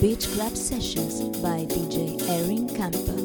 Beach Club Sessions by DJ Erin Campbell.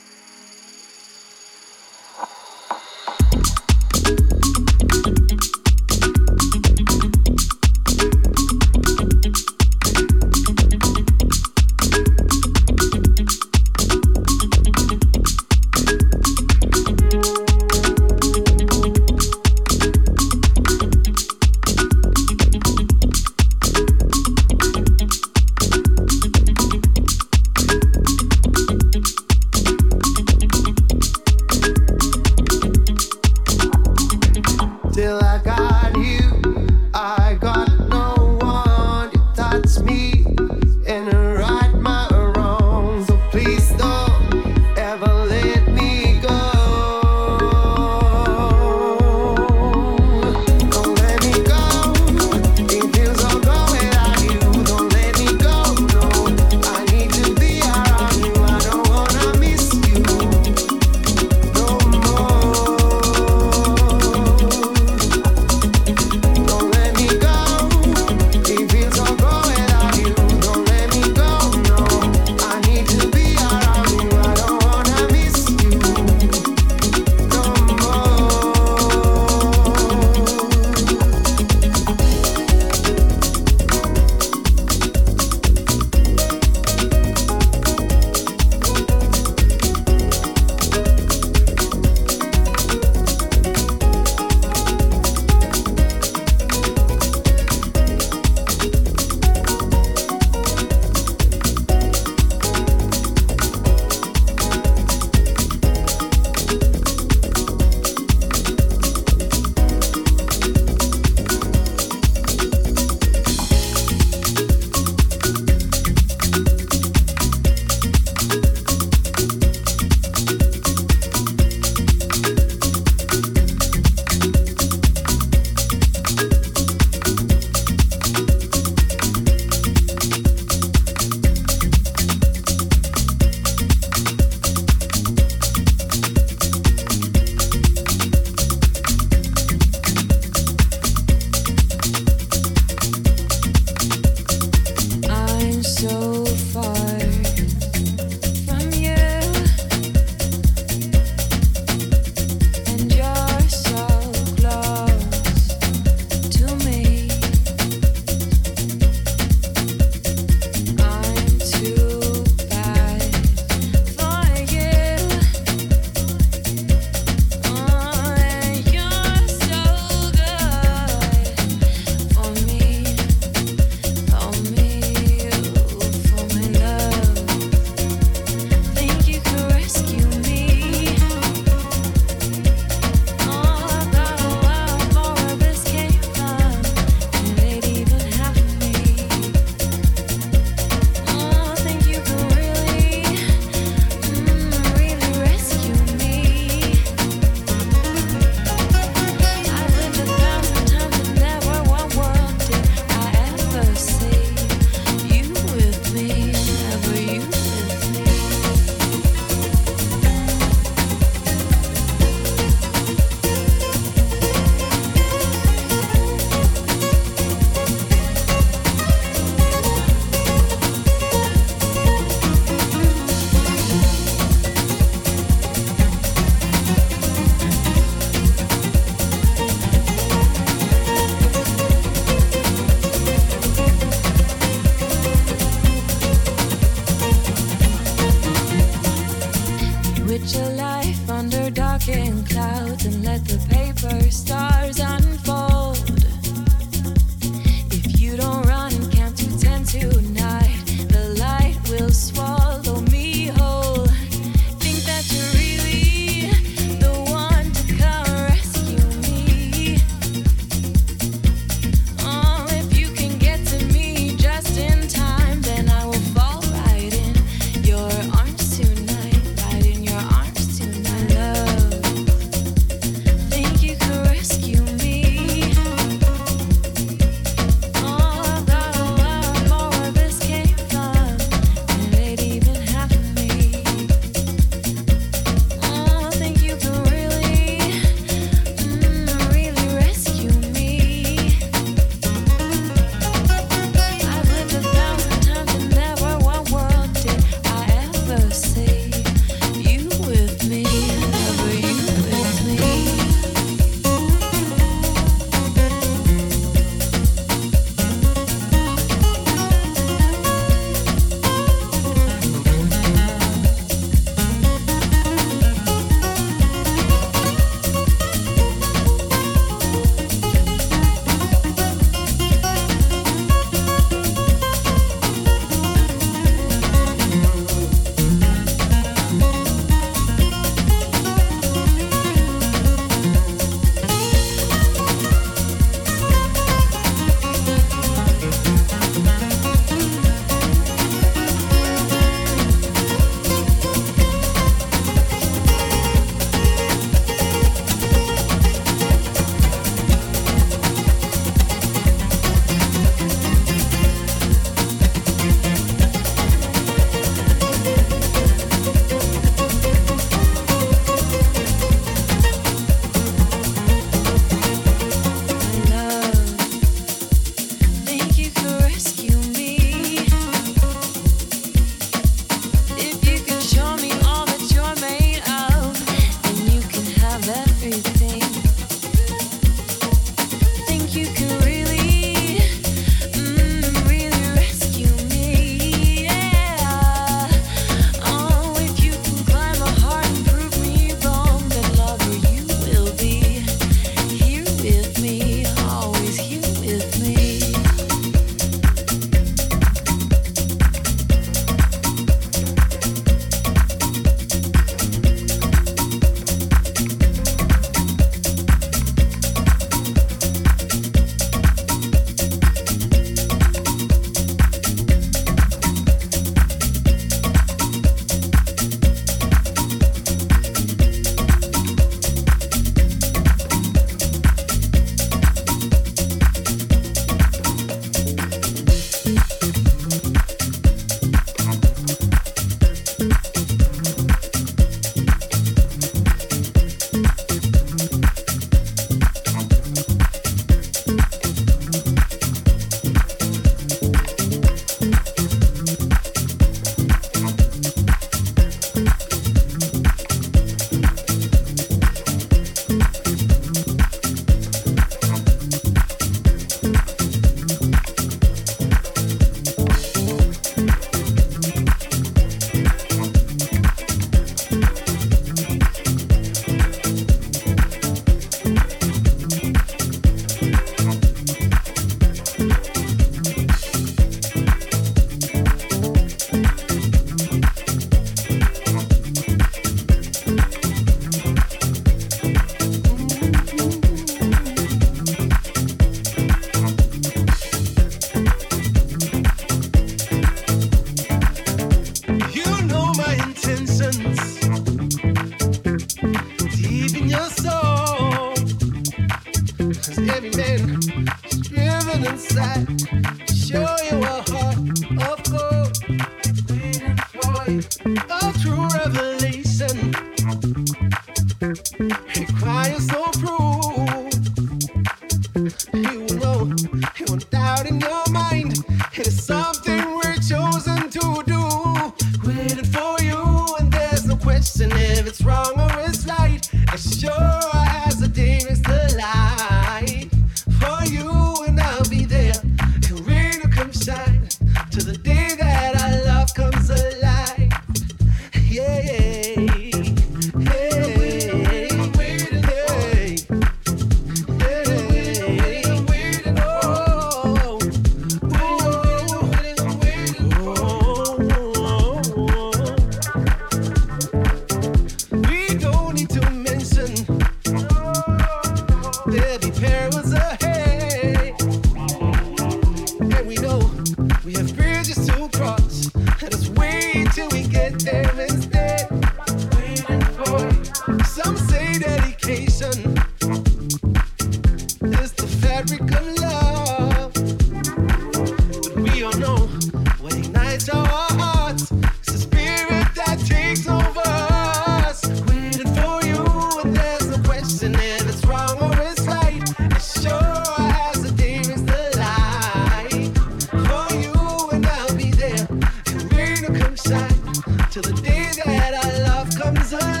till the day that our love comes alive.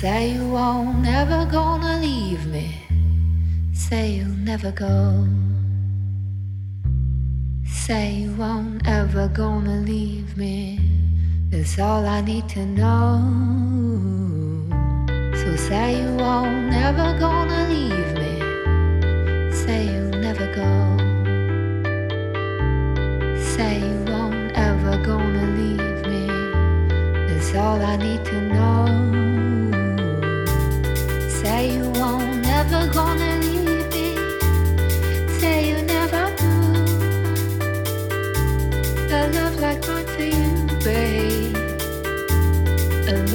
Say you won't ever gonna leave me. Say you'll never go. Say you won't ever gonna leave me. That's all I need to know. So say you won't ever gonna